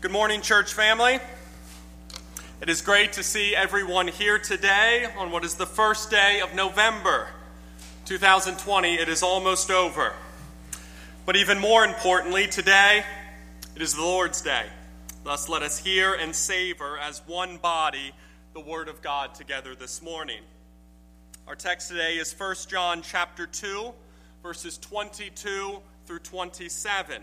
Good morning, church family. It is great to see everyone here today on what is the first day of November 2020. It is almost over. But even more importantly, today it is the Lord's Day. Thus, let us hear and savor as one body the Word of God together this morning. Our text today is 1 John chapter 2, verses 22 through 27.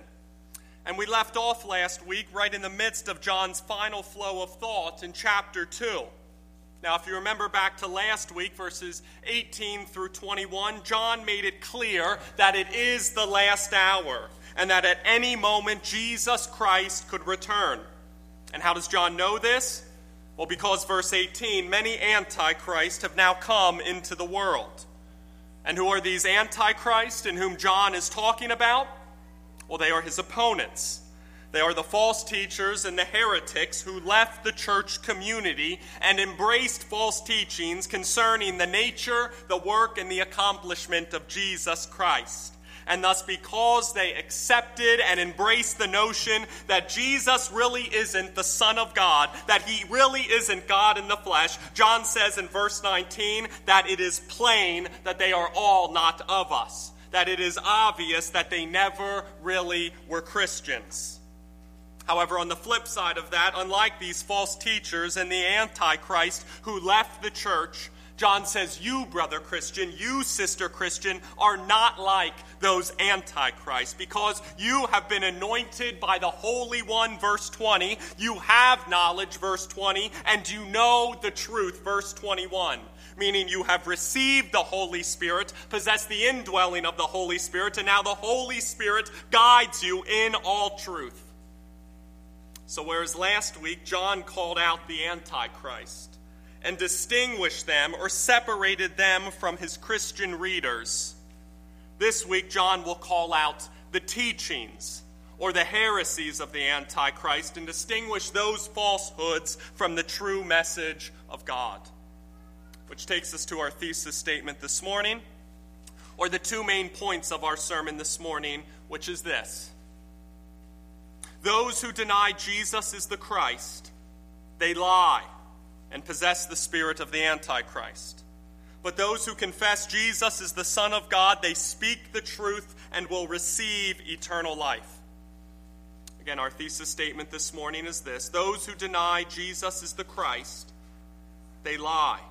And we left off last week right in the midst of John's final flow of thought in chapter 2. Now, if you remember back to last week, verses 18 through 21, John made it clear that it is the last hour and that at any moment Jesus Christ could return. And how does John know this? Well, because verse 18, many antichrists have now come into the world. And who are these antichrists in whom John is talking about? Well, they are his opponents. They are the false teachers and the heretics who left the church community and embraced false teachings concerning the nature, the work, and the accomplishment of Jesus Christ. And thus, because they accepted and embraced the notion that Jesus really isn't the Son of God, that he really isn't God in the flesh, John says in verse 19 that it is plain that they are all not of us that it is obvious that they never really were Christians. However, on the flip side of that, unlike these false teachers and the Antichrist who left the church, John says, You, brother Christian, you, sister Christian, are not like those antichrists because you have been anointed by the Holy One, verse 20. You have knowledge, verse 20, and you know the truth, verse 21 meaning you have received the Holy Spirit, possess the indwelling of the Holy Spirit, and now the Holy Spirit guides you in all truth. So, whereas last week John called out the Antichrist and distinguished them or separated them from his Christian readers, this week John will call out the teachings or the heresies of the Antichrist and distinguish those falsehoods from the true message of God. Which takes us to our thesis statement this morning, or the two main points of our sermon this morning, which is this Those who deny Jesus is the Christ, they lie and possess the spirit of the Antichrist. But those who confess Jesus is the Son of God, they speak the truth and will receive eternal life. Again, our thesis statement this morning is this Those who deny Jesus is the Christ, they lie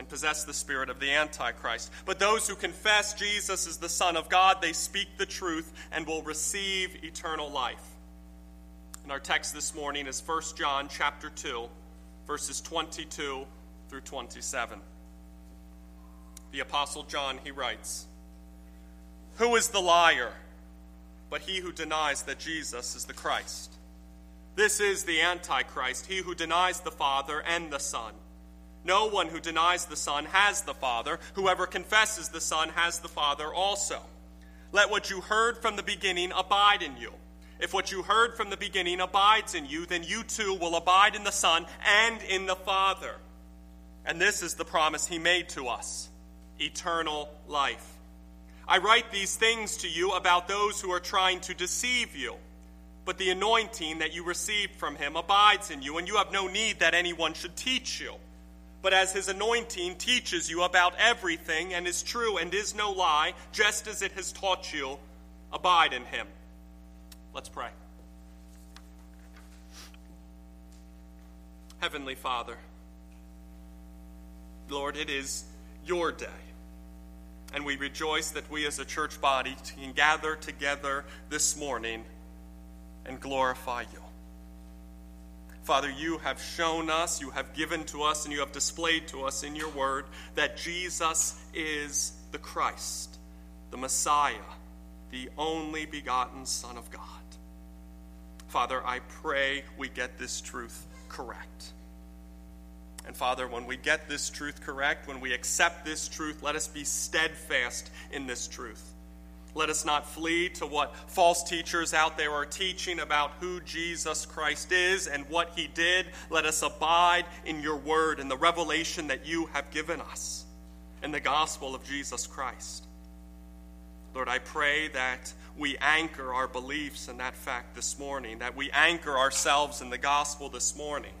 and possess the spirit of the Antichrist. But those who confess Jesus is the Son of God, they speak the truth and will receive eternal life. And our text this morning is 1 John chapter 2, verses 22 through 27. The Apostle John, he writes, Who is the liar but he who denies that Jesus is the Christ? This is the Antichrist, he who denies the Father and the Son. No one who denies the Son has the Father. Whoever confesses the Son has the Father also. Let what you heard from the beginning abide in you. If what you heard from the beginning abides in you, then you too will abide in the Son and in the Father. And this is the promise he made to us eternal life. I write these things to you about those who are trying to deceive you. But the anointing that you received from him abides in you, and you have no need that anyone should teach you but as his anointing teaches you about everything and is true and is no lie, just as it has taught you, abide in him. Let's pray. Heavenly Father, Lord, it is your day. And we rejoice that we as a church body can gather together this morning and glorify you. Father, you have shown us, you have given to us, and you have displayed to us in your word that Jesus is the Christ, the Messiah, the only begotten Son of God. Father, I pray we get this truth correct. And Father, when we get this truth correct, when we accept this truth, let us be steadfast in this truth. Let us not flee to what false teachers out there are teaching about who Jesus Christ is and what he did. Let us abide in your word and the revelation that you have given us in the gospel of Jesus Christ. Lord, I pray that we anchor our beliefs in that fact this morning, that we anchor ourselves in the gospel this morning.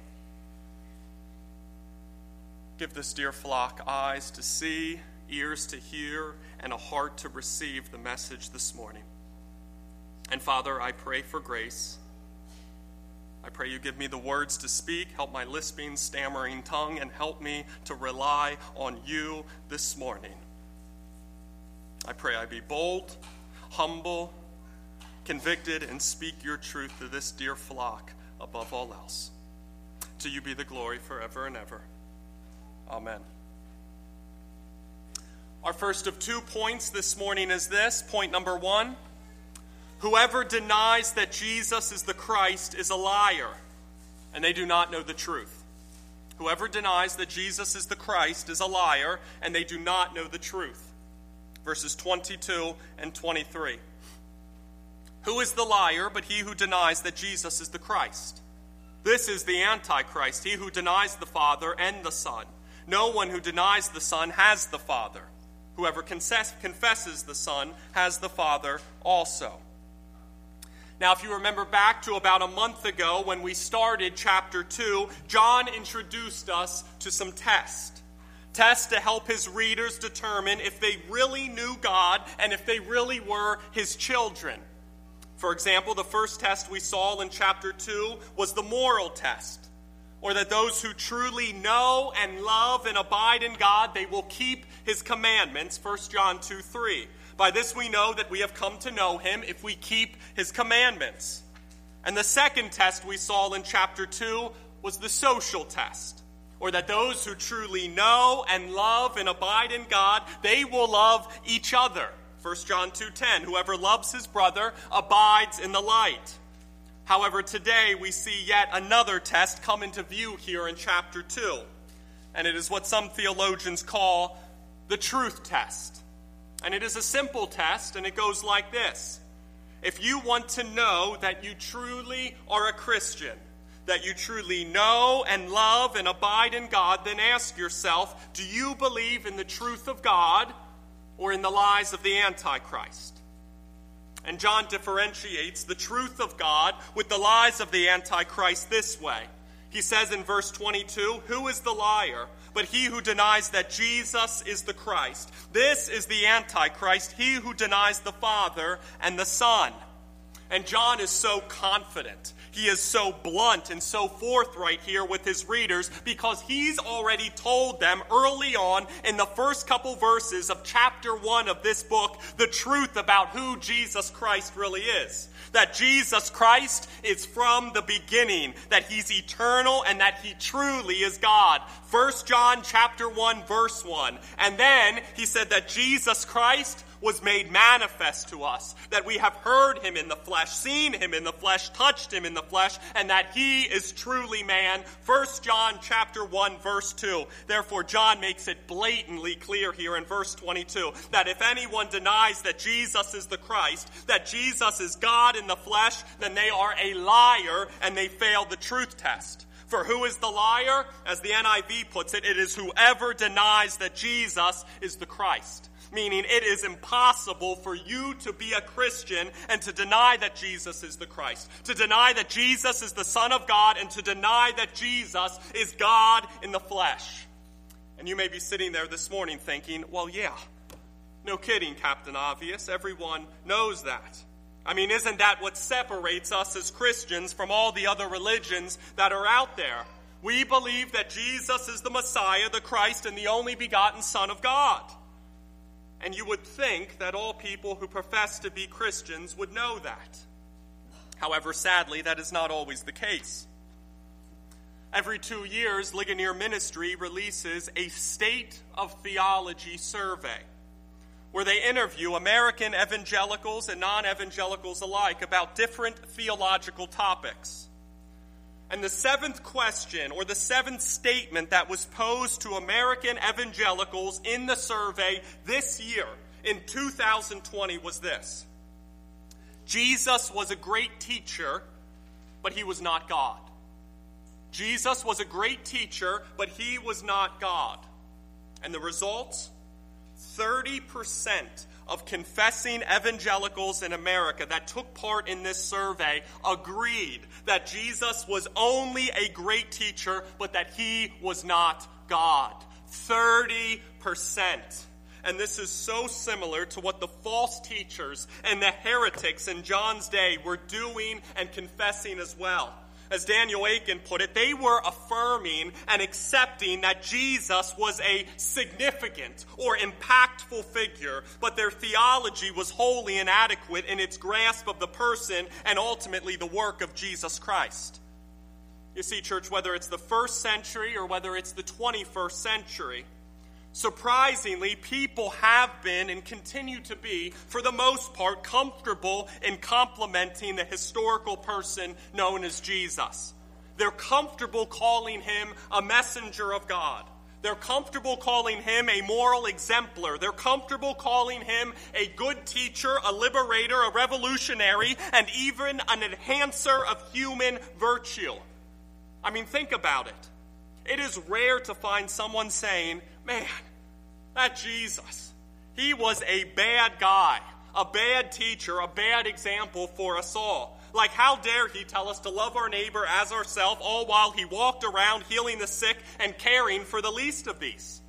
Give this dear flock eyes to see, ears to hear, and a heart to receive the message this morning. And Father, I pray for grace. I pray you give me the words to speak, help my lisping, stammering tongue, and help me to rely on you this morning. I pray I be bold, humble, convicted, and speak your truth to this dear flock above all else. To you be the glory forever and ever. Amen. Our first of two points this morning is this point number one Whoever denies that Jesus is the Christ is a liar, and they do not know the truth. Whoever denies that Jesus is the Christ is a liar, and they do not know the truth verses 22 and 23. Who is the liar but he who denies that Jesus is the Christ? This is the Antichrist, he who denies the Father and the Son. No one who denies the Son has the Father. Whoever confesses the Son has the Father also. Now, if you remember back to about a month ago when we started chapter 2, John introduced us to some tests tests to help his readers determine if they really knew God and if they really were his children. For example, the first test we saw in chapter 2 was the moral test, or that those who truly know and love and abide in God, they will keep his commandments, 1 John 2 3. By this we know that we have come to know him if we keep his commandments. And the second test we saw in chapter 2 was the social test or that those who truly know and love and abide in God, they will love each other. 1 John 2:10 Whoever loves his brother abides in the light. However, today we see yet another test come into view here in chapter 2. And it is what some theologians call the truth test. And it is a simple test, and it goes like this If you want to know that you truly are a Christian, that you truly know and love and abide in God, then ask yourself do you believe in the truth of God or in the lies of the Antichrist? And John differentiates the truth of God with the lies of the Antichrist this way. He says in verse 22 Who is the liar? But he who denies that Jesus is the Christ. This is the Antichrist, he who denies the Father and the Son. And John is so confident. He is so blunt and so forthright here with his readers because he's already told them early on in the first couple verses of chapter 1 of this book the truth about who Jesus Christ really is. That Jesus Christ is from the beginning, that he's eternal and that he truly is God. 1 John chapter 1 verse 1. And then he said that Jesus Christ was made manifest to us, that we have heard him in the flesh, seen him in the flesh, touched him in the flesh, and that he is truly man. 1 John chapter 1 verse 2. Therefore John makes it blatantly clear here in verse 22 that if anyone denies that Jesus is the Christ, that Jesus is God in the flesh, then they are a liar and they fail the truth test. For who is the liar? As the NIV puts it, it is whoever denies that Jesus is the Christ meaning it is impossible for you to be a Christian and to deny that Jesus is the Christ, to deny that Jesus is the Son of God, and to deny that Jesus is God in the flesh. And you may be sitting there this morning thinking, well, yeah, no kidding, Captain Obvious. Everyone knows that. I mean, isn't that what separates us as Christians from all the other religions that are out there? We believe that Jesus is the Messiah, the Christ, and the only begotten Son of God. And you would think that all people who profess to be Christians would know that. However, sadly, that is not always the case. Every two years, Ligonier Ministry releases a State of Theology survey where they interview American evangelicals and non evangelicals alike about different theological topics. And the seventh question, or the seventh statement that was posed to American evangelicals in the survey this year, in 2020, was this Jesus was a great teacher, but he was not God. Jesus was a great teacher, but he was not God. And the results? 30% of confessing evangelicals in America that took part in this survey agreed that Jesus was only a great teacher, but that he was not God. 30%. And this is so similar to what the false teachers and the heretics in John's day were doing and confessing as well. As Daniel Akin put it, they were affirming and accepting that Jesus was a significant or impactful figure, but their theology was wholly inadequate in its grasp of the person and ultimately the work of Jesus Christ. You see, church, whether it's the first century or whether it's the 21st century, Surprisingly, people have been and continue to be, for the most part, comfortable in complimenting the historical person known as Jesus. They're comfortable calling him a messenger of God. They're comfortable calling him a moral exemplar. They're comfortable calling him a good teacher, a liberator, a revolutionary, and even an enhancer of human virtue. I mean, think about it. It is rare to find someone saying, man, that Jesus, he was a bad guy, a bad teacher, a bad example for us all. Like, how dare he tell us to love our neighbor as ourselves, all while he walked around healing the sick and caring for the least of these?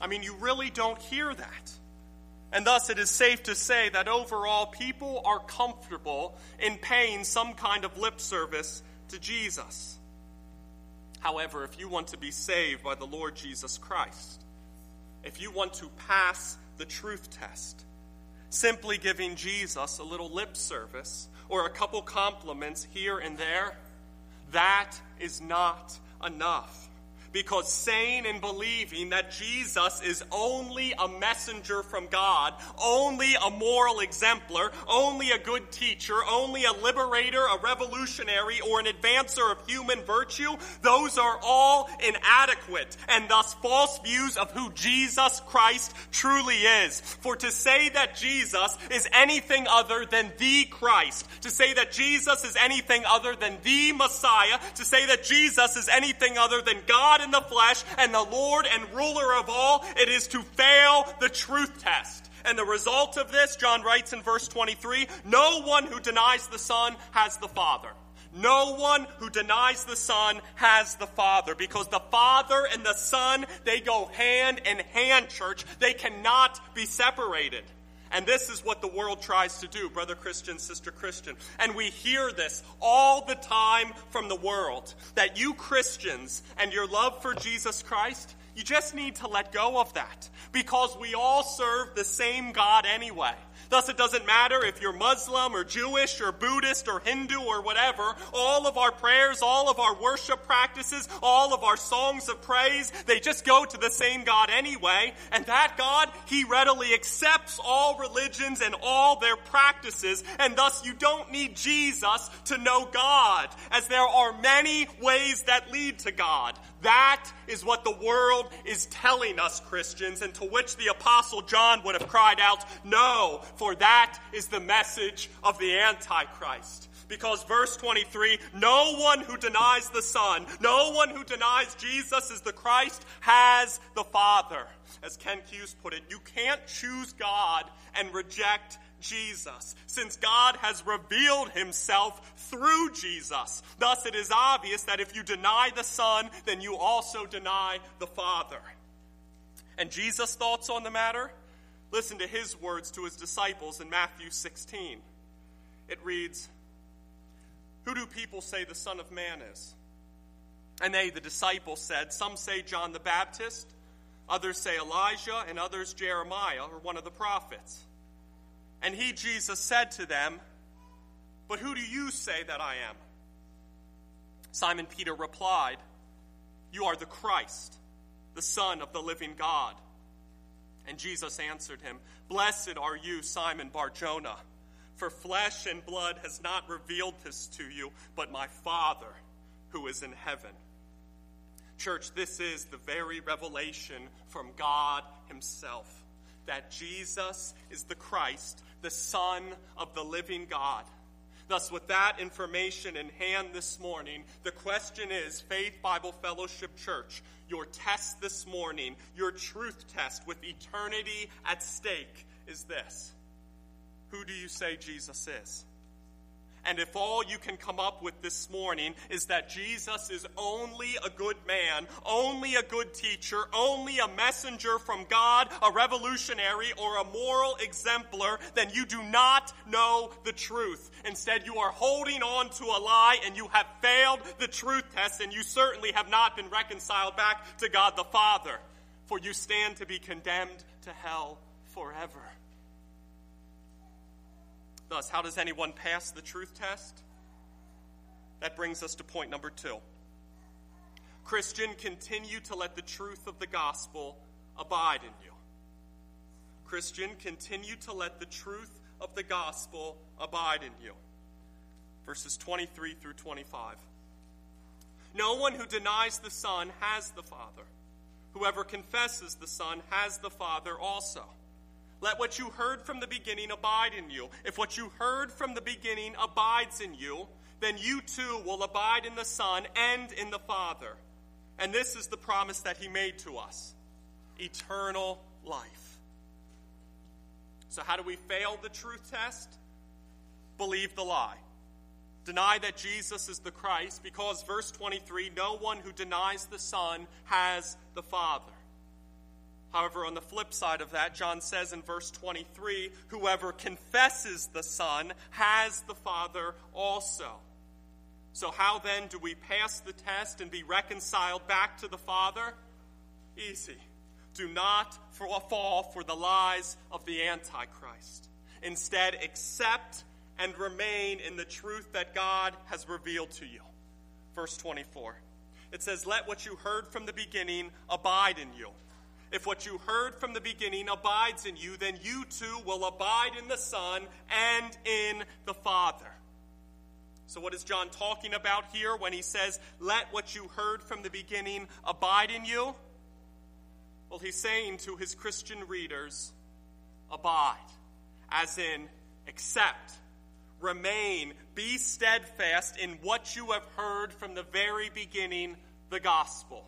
I mean, you really don't hear that. And thus, it is safe to say that overall, people are comfortable in paying some kind of lip service to Jesus. However, if you want to be saved by the Lord Jesus Christ, if you want to pass the truth test, simply giving Jesus a little lip service or a couple compliments here and there, that is not enough because saying and believing that Jesus is only a messenger from God, only a moral exemplar, only a good teacher, only a liberator, a revolutionary, or an advancer of human virtue, those are all inadequate and thus false views of who Jesus Christ truly is. For to say that Jesus is anything other than the Christ, to say that Jesus is anything other than the Messiah, to say that Jesus is anything other than God God in the flesh and the Lord and ruler of all, it is to fail the truth test. And the result of this, John writes in verse 23 no one who denies the Son has the Father. No one who denies the Son has the Father because the Father and the Son, they go hand in hand, church. They cannot be separated. And this is what the world tries to do, brother Christian, sister Christian. And we hear this all the time from the world that you Christians and your love for Jesus Christ, you just need to let go of that because we all serve the same God anyway. Thus, it doesn't matter if you're Muslim or Jewish or Buddhist or Hindu or whatever. All of our prayers, all of our worship practices, all of our songs of praise, they just go to the same God anyway. And that God, He readily accepts all religions and all their practices. And thus, you don't need Jesus to know God, as there are many ways that lead to God. That is what the world is telling us, Christians, and to which the Apostle John would have cried out, No, for that is the message of the Antichrist. Because verse 23 no one who denies the Son, no one who denies Jesus is the Christ has the Father. As Ken Hughes put it, you can't choose God and reject Jesus, since God has revealed himself through Jesus. Thus, it is obvious that if you deny the Son, then you also deny the Father. And Jesus' thoughts on the matter? Listen to his words to his disciples in Matthew 16. It reads, Who do people say the Son of Man is? And they, the disciples, said, Some say John the Baptist, others say Elijah, and others Jeremiah or one of the prophets. And he, Jesus, said to them, But who do you say that I am? Simon Peter replied, You are the Christ, the Son of the living God. And Jesus answered him, Blessed are you, Simon Barjona, for flesh and blood has not revealed this to you, but my Father who is in heaven. Church, this is the very revelation from God Himself that Jesus is the Christ, the Son of the living God. Thus, with that information in hand this morning, the question is Faith Bible Fellowship Church, your test this morning, your truth test with eternity at stake, is this Who do you say Jesus is? And if all you can come up with this morning is that Jesus is only a good man, only a good teacher, only a messenger from God, a revolutionary, or a moral exemplar, then you do not know the truth. Instead, you are holding on to a lie and you have failed the truth test, and you certainly have not been reconciled back to God the Father, for you stand to be condemned to hell forever. Thus, how does anyone pass the truth test? That brings us to point number two. Christian, continue to let the truth of the gospel abide in you. Christian, continue to let the truth of the gospel abide in you. Verses 23 through 25. No one who denies the Son has the Father. Whoever confesses the Son has the Father also. Let what you heard from the beginning abide in you. If what you heard from the beginning abides in you, then you too will abide in the Son and in the Father. And this is the promise that He made to us eternal life. So, how do we fail the truth test? Believe the lie. Deny that Jesus is the Christ, because, verse 23, no one who denies the Son has the Father. However, on the flip side of that, John says in verse 23 whoever confesses the Son has the Father also. So, how then do we pass the test and be reconciled back to the Father? Easy. Do not fall for the lies of the Antichrist. Instead, accept and remain in the truth that God has revealed to you. Verse 24. It says, Let what you heard from the beginning abide in you. If what you heard from the beginning abides in you, then you too will abide in the Son and in the Father. So, what is John talking about here when he says, Let what you heard from the beginning abide in you? Well, he's saying to his Christian readers, Abide, as in accept, remain, be steadfast in what you have heard from the very beginning, the gospel.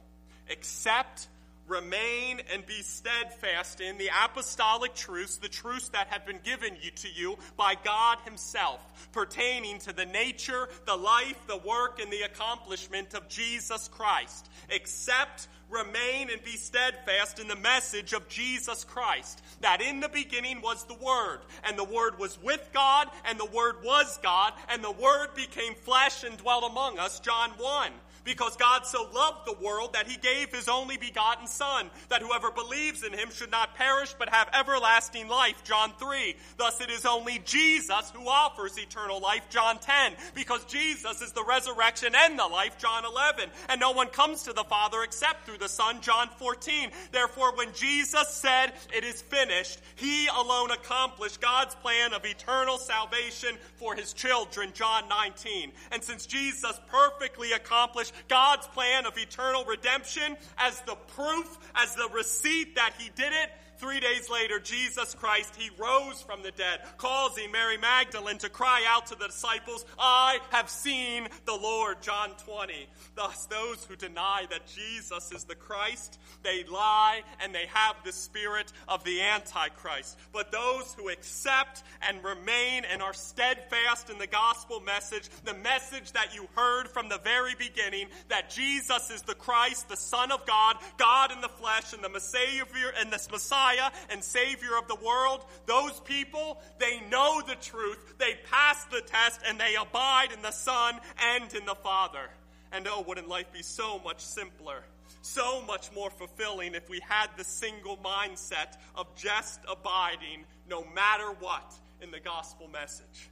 Accept, remain and be steadfast in the apostolic truths, the truths that have been given you to you by God Himself, pertaining to the nature, the life, the work, and the accomplishment of Jesus Christ. Accept, remain, and be steadfast in the message of Jesus Christ. That in the beginning was the Word, and the Word was with God, and the Word was God, and the Word became flesh and dwelt among us. John 1 because God so loved the world that he gave his only begotten Son, that whoever believes in him should not perish but have everlasting life. John 3. Thus it is only Jesus who offers eternal life. John 10. Because Jesus is the resurrection and the life. John 11. And no one comes to the Father except through the Son. John 14. Therefore, when Jesus said, It is finished, he alone accomplished God's plan of eternal salvation for his children. John 19. And since Jesus perfectly accomplished God's plan of eternal redemption as the proof, as the receipt that He did it, Three days later, Jesus Christ, he rose from the dead, causing Mary Magdalene to cry out to the disciples, I have seen the Lord. John 20. Thus, those who deny that Jesus is the Christ, they lie and they have the spirit of the Antichrist. But those who accept and remain and are steadfast in the gospel message, the message that you heard from the very beginning, that Jesus is the Christ, the Son of God, God in the flesh, and the Messiah and the Messiah Messiah and Savior of the world, those people, they know the truth, they pass the test, and they abide in the Son and in the Father. And oh, wouldn't life be so much simpler? So much more fulfilling if we had the single mindset of just abiding no matter what in the gospel message.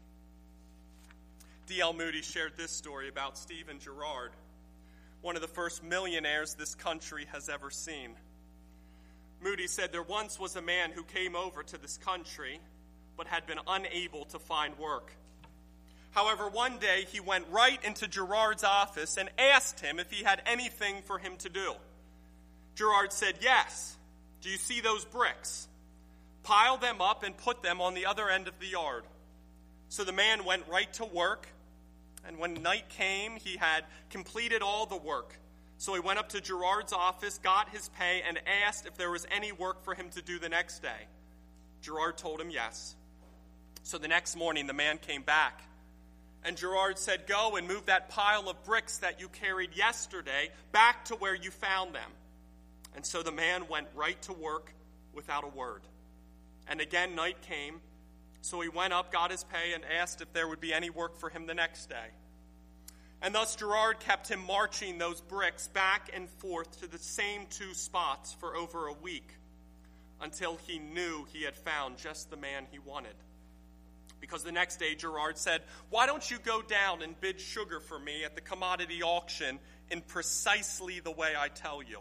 D.L. Moody shared this story about Stephen Girard, one of the first millionaires this country has ever seen. Moody said there once was a man who came over to this country but had been unable to find work. However, one day he went right into Girard's office and asked him if he had anything for him to do. Girard said, Yes. Do you see those bricks? Pile them up and put them on the other end of the yard. So the man went right to work, and when night came, he had completed all the work. So he went up to Girard's office, got his pay, and asked if there was any work for him to do the next day. Girard told him yes. So the next morning, the man came back. And Girard said, Go and move that pile of bricks that you carried yesterday back to where you found them. And so the man went right to work without a word. And again, night came. So he went up, got his pay, and asked if there would be any work for him the next day. And thus Girard kept him marching those bricks back and forth to the same two spots for over a week until he knew he had found just the man he wanted. Because the next day Girard said, Why don't you go down and bid sugar for me at the commodity auction in precisely the way I tell you?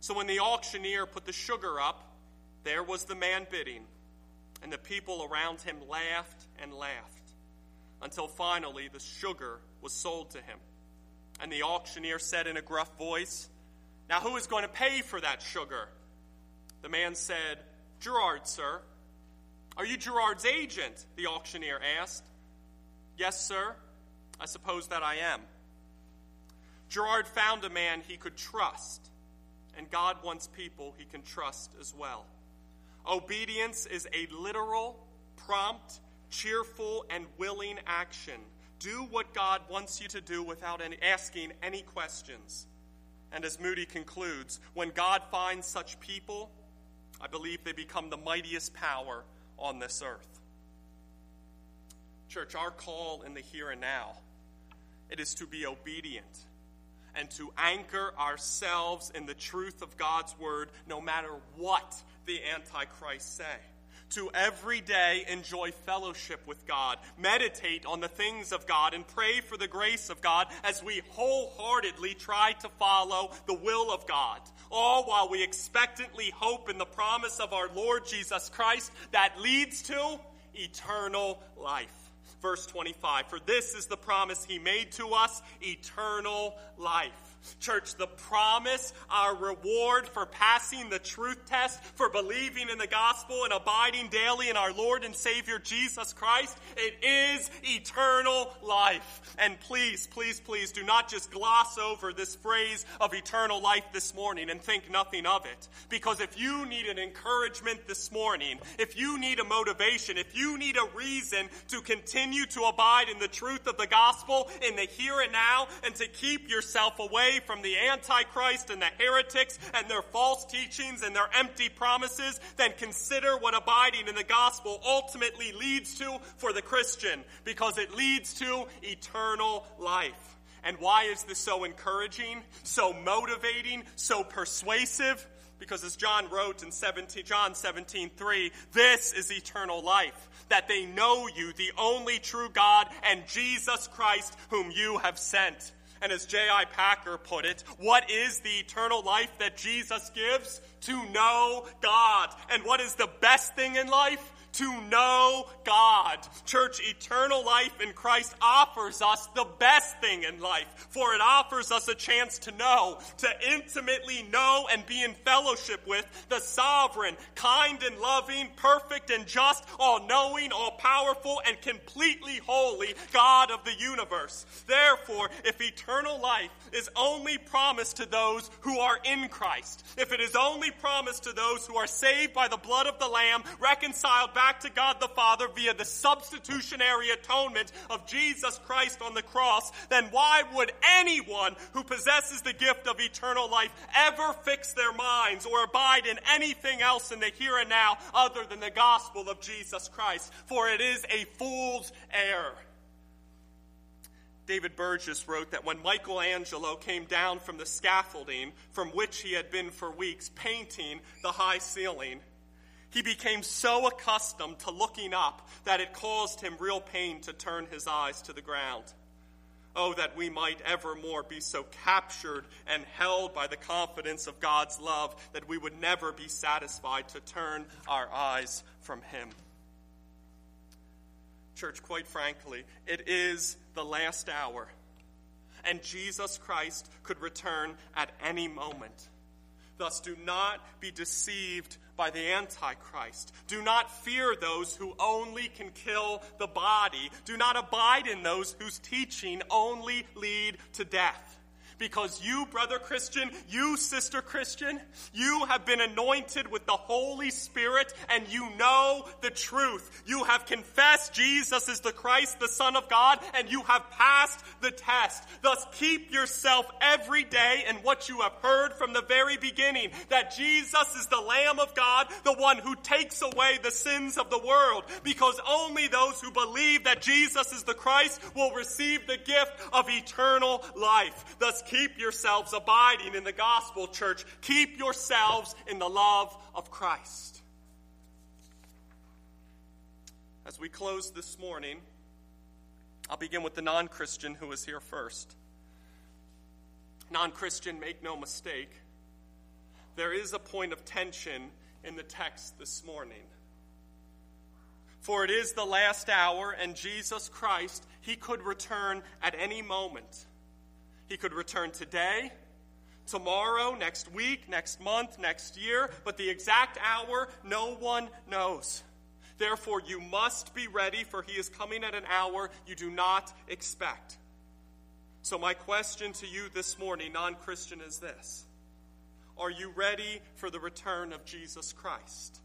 So when the auctioneer put the sugar up, there was the man bidding, and the people around him laughed and laughed until finally the sugar was sold to him. And the auctioneer said in a gruff voice, Now who is going to pay for that sugar? The man said, Girard, sir. Are you Girard's agent? The auctioneer asked. Yes, sir. I suppose that I am. Girard found a man he could trust, and God wants people he can trust as well. Obedience is a literal, prompt, cheerful, and willing action. Do what God wants you to do without any, asking any questions. And as Moody concludes, when God finds such people, I believe they become the mightiest power on this earth. Church, our call in the here and now, it is to be obedient and to anchor ourselves in the truth of God's word no matter what the Antichrist say to every day enjoy fellowship with God, meditate on the things of God, and pray for the grace of God as we wholeheartedly try to follow the will of God, all while we expectantly hope in the promise of our Lord Jesus Christ that leads to eternal life. Verse 25 For this is the promise he made to us eternal life. Church, the promise, our reward for passing the truth test, for believing in the gospel and abiding daily in our Lord and Savior Jesus Christ, it is eternal life. And please, please, please do not just gloss over this phrase of eternal life this morning and think nothing of it. Because if you need an encouragement this morning, if you need a motivation, if you need a reason to continue to abide in the truth of the gospel in the here and now and to keep yourself away away from the Antichrist and the heretics and their false teachings and their empty promises, then consider what abiding in the gospel ultimately leads to for the Christian, because it leads to eternal life. And why is this so encouraging, so motivating, so persuasive? Because as John wrote in 17, John 17, 3, this is eternal life, that they know you, the only true God, and Jesus Christ, whom you have sent. And as J.I. Packer put it, what is the eternal life that Jesus gives? To know God. And what is the best thing in life? To know God. Church, eternal life in Christ offers us the best thing in life, for it offers us a chance to know, to intimately know and be in fellowship with the sovereign, kind and loving, perfect and just, all knowing, all powerful, and completely holy God of the universe. Therefore, if eternal life is only promised to those who are in Christ, if it is only promised to those who are saved by the blood of the Lamb, reconciled back to God the Father via the substitutionary atonement of Jesus Christ on the cross, then why would anyone who possesses the gift of eternal life ever fix their minds or abide in anything else in the here and now other than the gospel of Jesus Christ? For it is a fool's error. David Burgess wrote that when Michelangelo came down from the scaffolding from which he had been for weeks painting the high ceiling, he became so accustomed to looking up that it caused him real pain to turn his eyes to the ground. Oh, that we might evermore be so captured and held by the confidence of God's love that we would never be satisfied to turn our eyes from Him. Church, quite frankly, it is the last hour, and Jesus Christ could return at any moment. Thus, do not be deceived by the Antichrist. Do not fear those who only can kill the body. Do not abide in those whose teaching only lead to death. Because you, brother Christian, you, sister Christian, you have been anointed with the Holy Spirit and you know the truth. You have confessed Jesus is the Christ, the Son of God, and you have passed the test. Thus keep yourself every day in what you have heard from the very beginning, that Jesus is the Lamb of God, the one who takes away the sins of the world, because only those who believe that Jesus is the Christ will receive the gift of eternal life. Thus keep yourselves abiding in the gospel, church. Keep yourselves in the love of Christ. As we close this morning, I'll begin with the non Christian who is here first. Non Christian, make no mistake, there is a point of tension in the text this morning. For it is the last hour, and Jesus Christ, He could return at any moment. He could return today, tomorrow, next week, next month, next year, but the exact hour, no one knows. Therefore, you must be ready, for He is coming at an hour you do not expect. So, my question to you this morning, non Christian, is this Are you ready for the return of Jesus Christ?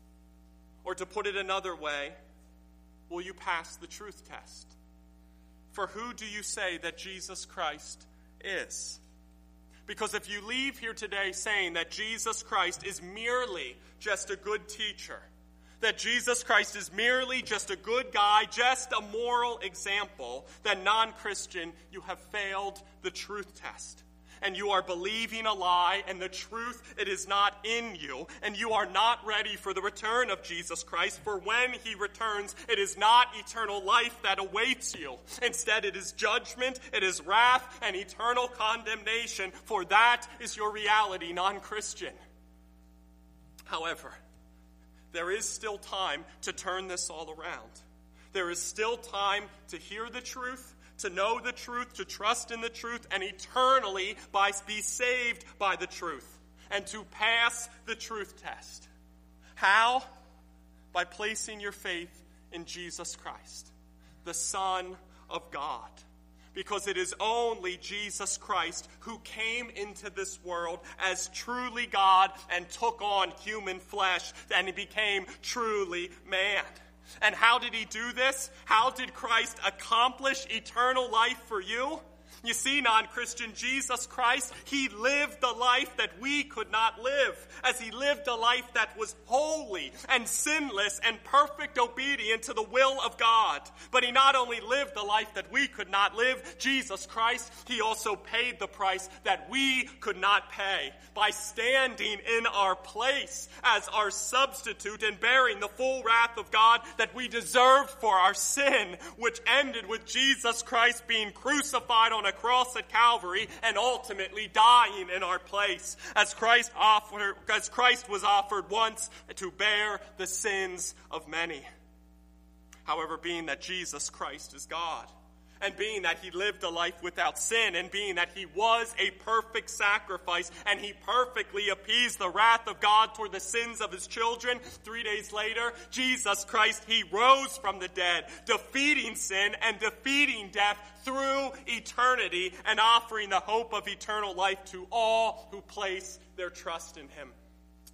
Or to put it another way, will you pass the truth test? For who do you say that Jesus Christ is? Because if you leave here today saying that Jesus Christ is merely just a good teacher, that Jesus Christ is merely just a good guy, just a moral example, then non Christian, you have failed the truth test and you are believing a lie, and the truth, it is not in you, and you are not ready for the return of Jesus Christ, for when he returns, it is not eternal life that awaits you. Instead, it is judgment, it is wrath, and eternal condemnation, for that is your reality, non Christian. However, there is still time to turn this all around. There is still time to hear the truth to know the truth, to trust in the truth, and eternally by, be saved by the truth, and to pass the truth test. How? By placing your faith in Jesus Christ, the Son of God. Because it is only Jesus Christ who came into this world as truly God and took on human flesh, and became truly man. And how did he do this? How did Christ accomplish eternal life for you? You see, non Christian, Jesus Christ, he lived the life that we could not live, as he lived a life that was holy and sinless and perfect obedient to the will of God. But he not only lived the life that we could not live, Jesus Christ, he also paid the price that we could not pay by standing in our place as our substitute and bearing the full wrath of God that we deserved for our sin, which ended with Jesus Christ being crucified on a cross at Calvary and ultimately dying in our place as Christ offered, as Christ was offered once to bear the sins of many. However, being that Jesus Christ is God, and being that he lived a life without sin, and being that he was a perfect sacrifice, and he perfectly appeased the wrath of God toward the sins of his children, three days later, Jesus Christ, he rose from the dead, defeating sin and defeating death through eternity, and offering the hope of eternal life to all who place their trust in him.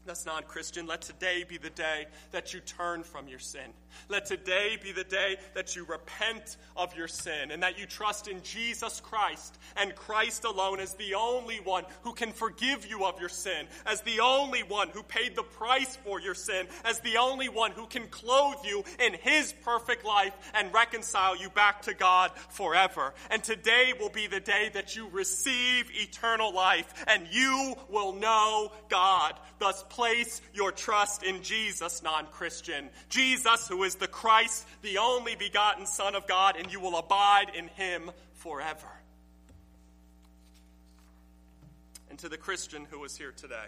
That's non Christian. Let today be the day that you turn from your sin. Let today be the day that you repent of your sin and that you trust in Jesus Christ and Christ alone as the only one who can forgive you of your sin, as the only one who paid the price for your sin, as the only one who can clothe you in his perfect life and reconcile you back to God forever. And today will be the day that you receive eternal life and you will know God. Thus, place your trust in Jesus, non Christian. Jesus, who is the Christ, the only begotten Son of God, and you will abide in him forever. And to the Christian who is here today.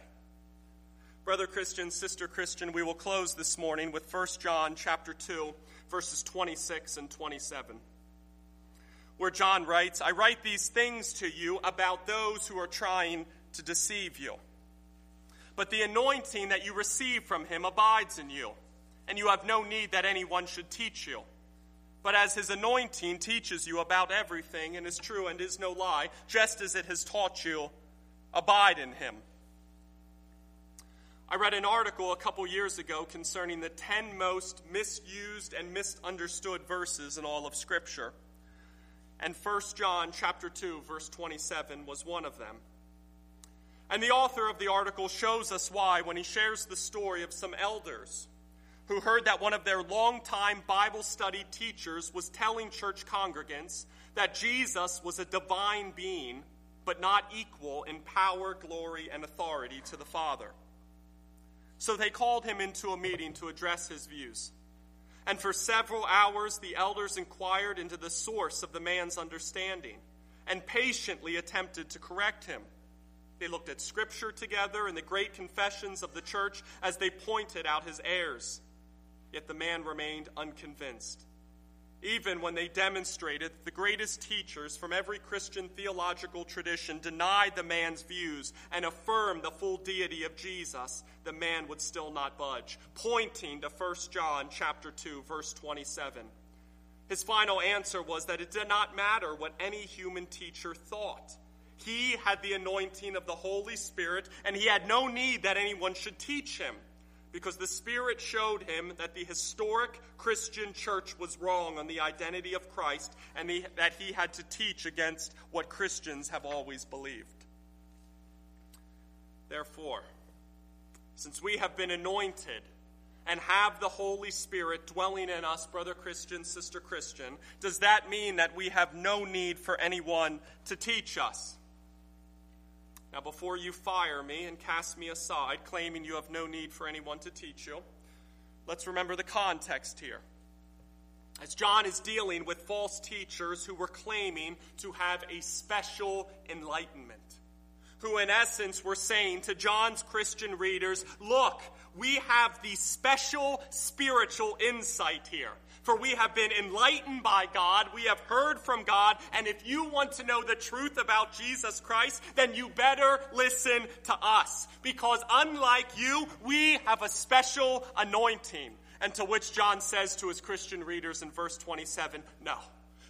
Brother Christian, sister Christian, we will close this morning with 1 John chapter 2, verses 26 and 27. Where John writes, I write these things to you about those who are trying to deceive you. But the anointing that you receive from him abides in you, and you have no need that anyone should teach you. but as his anointing teaches you about everything and is true and is no lie, just as it has taught you, abide in him. I read an article a couple years ago concerning the 10 most misused and misunderstood verses in all of Scripture. And 1 John chapter 2 verse 27 was one of them. And the author of the article shows us why when he shares the story of some elders who heard that one of their longtime Bible study teachers was telling church congregants that Jesus was a divine being, but not equal in power, glory, and authority to the Father. So they called him into a meeting to address his views. And for several hours, the elders inquired into the source of the man's understanding and patiently attempted to correct him. They looked at Scripture together and the great confessions of the church as they pointed out his errors. Yet the man remained unconvinced. Even when they demonstrated that the greatest teachers from every Christian theological tradition denied the man's views and affirmed the full deity of Jesus, the man would still not budge, pointing to 1 John chapter 2 verse 27. His final answer was that it did not matter what any human teacher thought. He had the anointing of the Holy Spirit, and he had no need that anyone should teach him because the Spirit showed him that the historic Christian church was wrong on the identity of Christ and that he had to teach against what Christians have always believed. Therefore, since we have been anointed and have the Holy Spirit dwelling in us, brother Christian, sister Christian, does that mean that we have no need for anyone to teach us? Now, before you fire me and cast me aside, claiming you have no need for anyone to teach you, let's remember the context here. As John is dealing with false teachers who were claiming to have a special enlightenment, who in essence were saying to John's Christian readers, Look, we have the special spiritual insight here. For we have been enlightened by God, we have heard from God, and if you want to know the truth about Jesus Christ, then you better listen to us. Because unlike you, we have a special anointing. And to which John says to his Christian readers in verse 27, no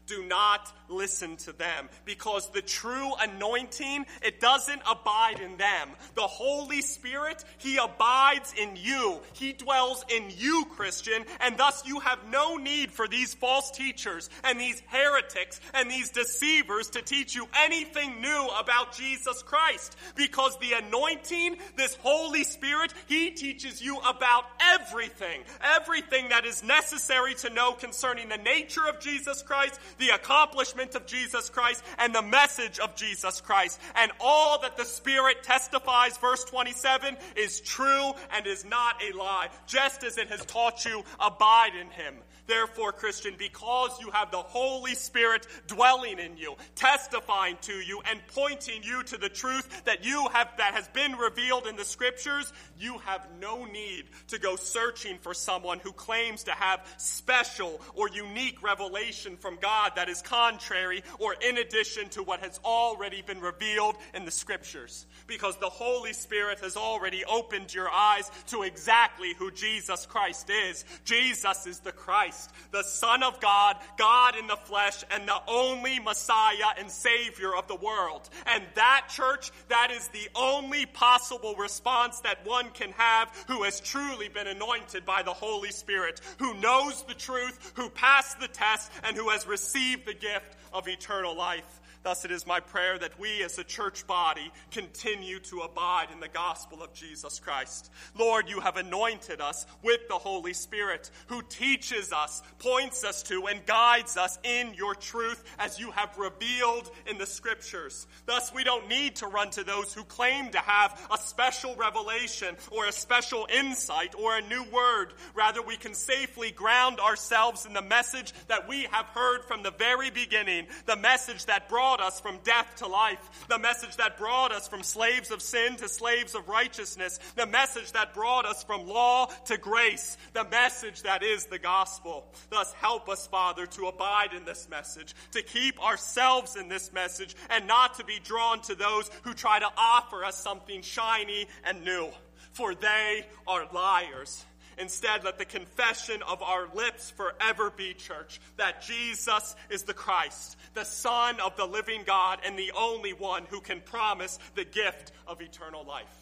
do not listen to them because the true anointing, it doesn't abide in them. The Holy Spirit, He abides in you. He dwells in you, Christian, and thus you have no need for these false teachers and these heretics and these deceivers to teach you anything new about Jesus Christ because the anointing, this Holy Spirit, He teaches you about everything, everything that is necessary to know concerning the nature of Jesus Christ, the accomplishment of Jesus Christ and the message of Jesus Christ. And all that the Spirit testifies, verse 27, is true and is not a lie. Just as it has taught you, abide in Him. Therefore, Christian, because you have the Holy Spirit dwelling in you, testifying to you, and pointing you to the truth that you have, that has been revealed in the scriptures, you have no need to go searching for someone who claims to have special or unique revelation from God that is contrary or in addition to what has already been revealed in the scriptures. Because the Holy Spirit has already opened your eyes to exactly who Jesus Christ is. Jesus is the Christ, the Son of God, God in the flesh, and the only Messiah and Savior of the world. And that church, that is the only possible response that one can have who has truly been anointed by the Holy Spirit, who knows the truth, who passed the test, and who has received the gift of eternal life. Thus, it is my prayer that we as a church body continue to abide in the gospel of Jesus Christ. Lord, you have anointed us with the Holy Spirit who teaches us, points us to, and guides us in your truth as you have revealed in the scriptures. Thus, we don't need to run to those who claim to have a special revelation or a special insight or a new word. Rather, we can safely ground ourselves in the message that we have heard from the very beginning, the message that brought brought us from death to life, the message that brought us from slaves of sin to slaves of righteousness, the message that brought us from law to grace, the message that is the gospel. Thus help us, Father, to abide in this message, to keep ourselves in this message, and not to be drawn to those who try to offer us something shiny and new. For they are liars Instead, let the confession of our lips forever be, church, that Jesus is the Christ, the Son of the living God, and the only one who can promise the gift of eternal life.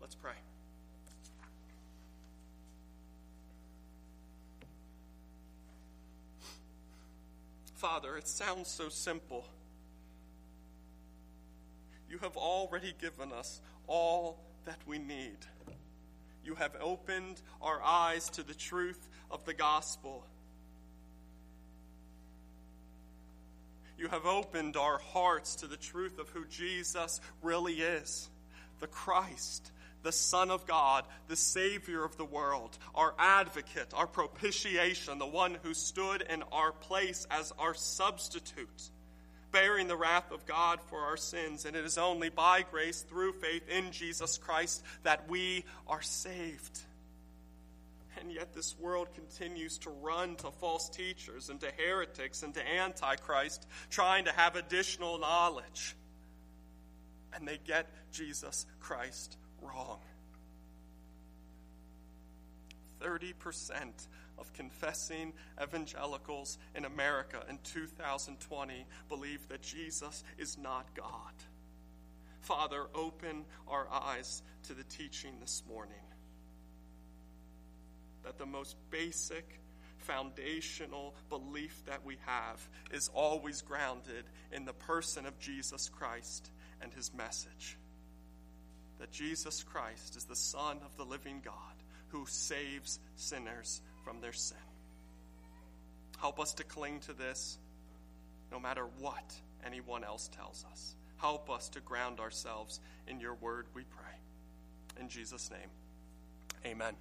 Let's pray. Father, it sounds so simple. You have already given us all that we need. You have opened our eyes to the truth of the gospel. You have opened our hearts to the truth of who Jesus really is the Christ, the Son of God, the Savior of the world, our advocate, our propitiation, the one who stood in our place as our substitute bearing the wrath of God for our sins. And it is only by grace through faith in Jesus Christ that we are saved. And yet, this world continues to run to false teachers and to heretics and to Antichrist, trying to have additional knowledge. And they get Jesus Christ wrong. 30% of confessing evangelicals in America in 2020 believe that Jesus is not God. Father, open our eyes to the teaching this morning. That the most basic, foundational belief that we have is always grounded in the person of Jesus Christ and his message. That Jesus Christ is the Son of the living God who saves sinners from their sin. Help us to cling to this no matter what anyone else tells us. Help us to ground ourselves in your word, we pray. In Jesus' name, amen.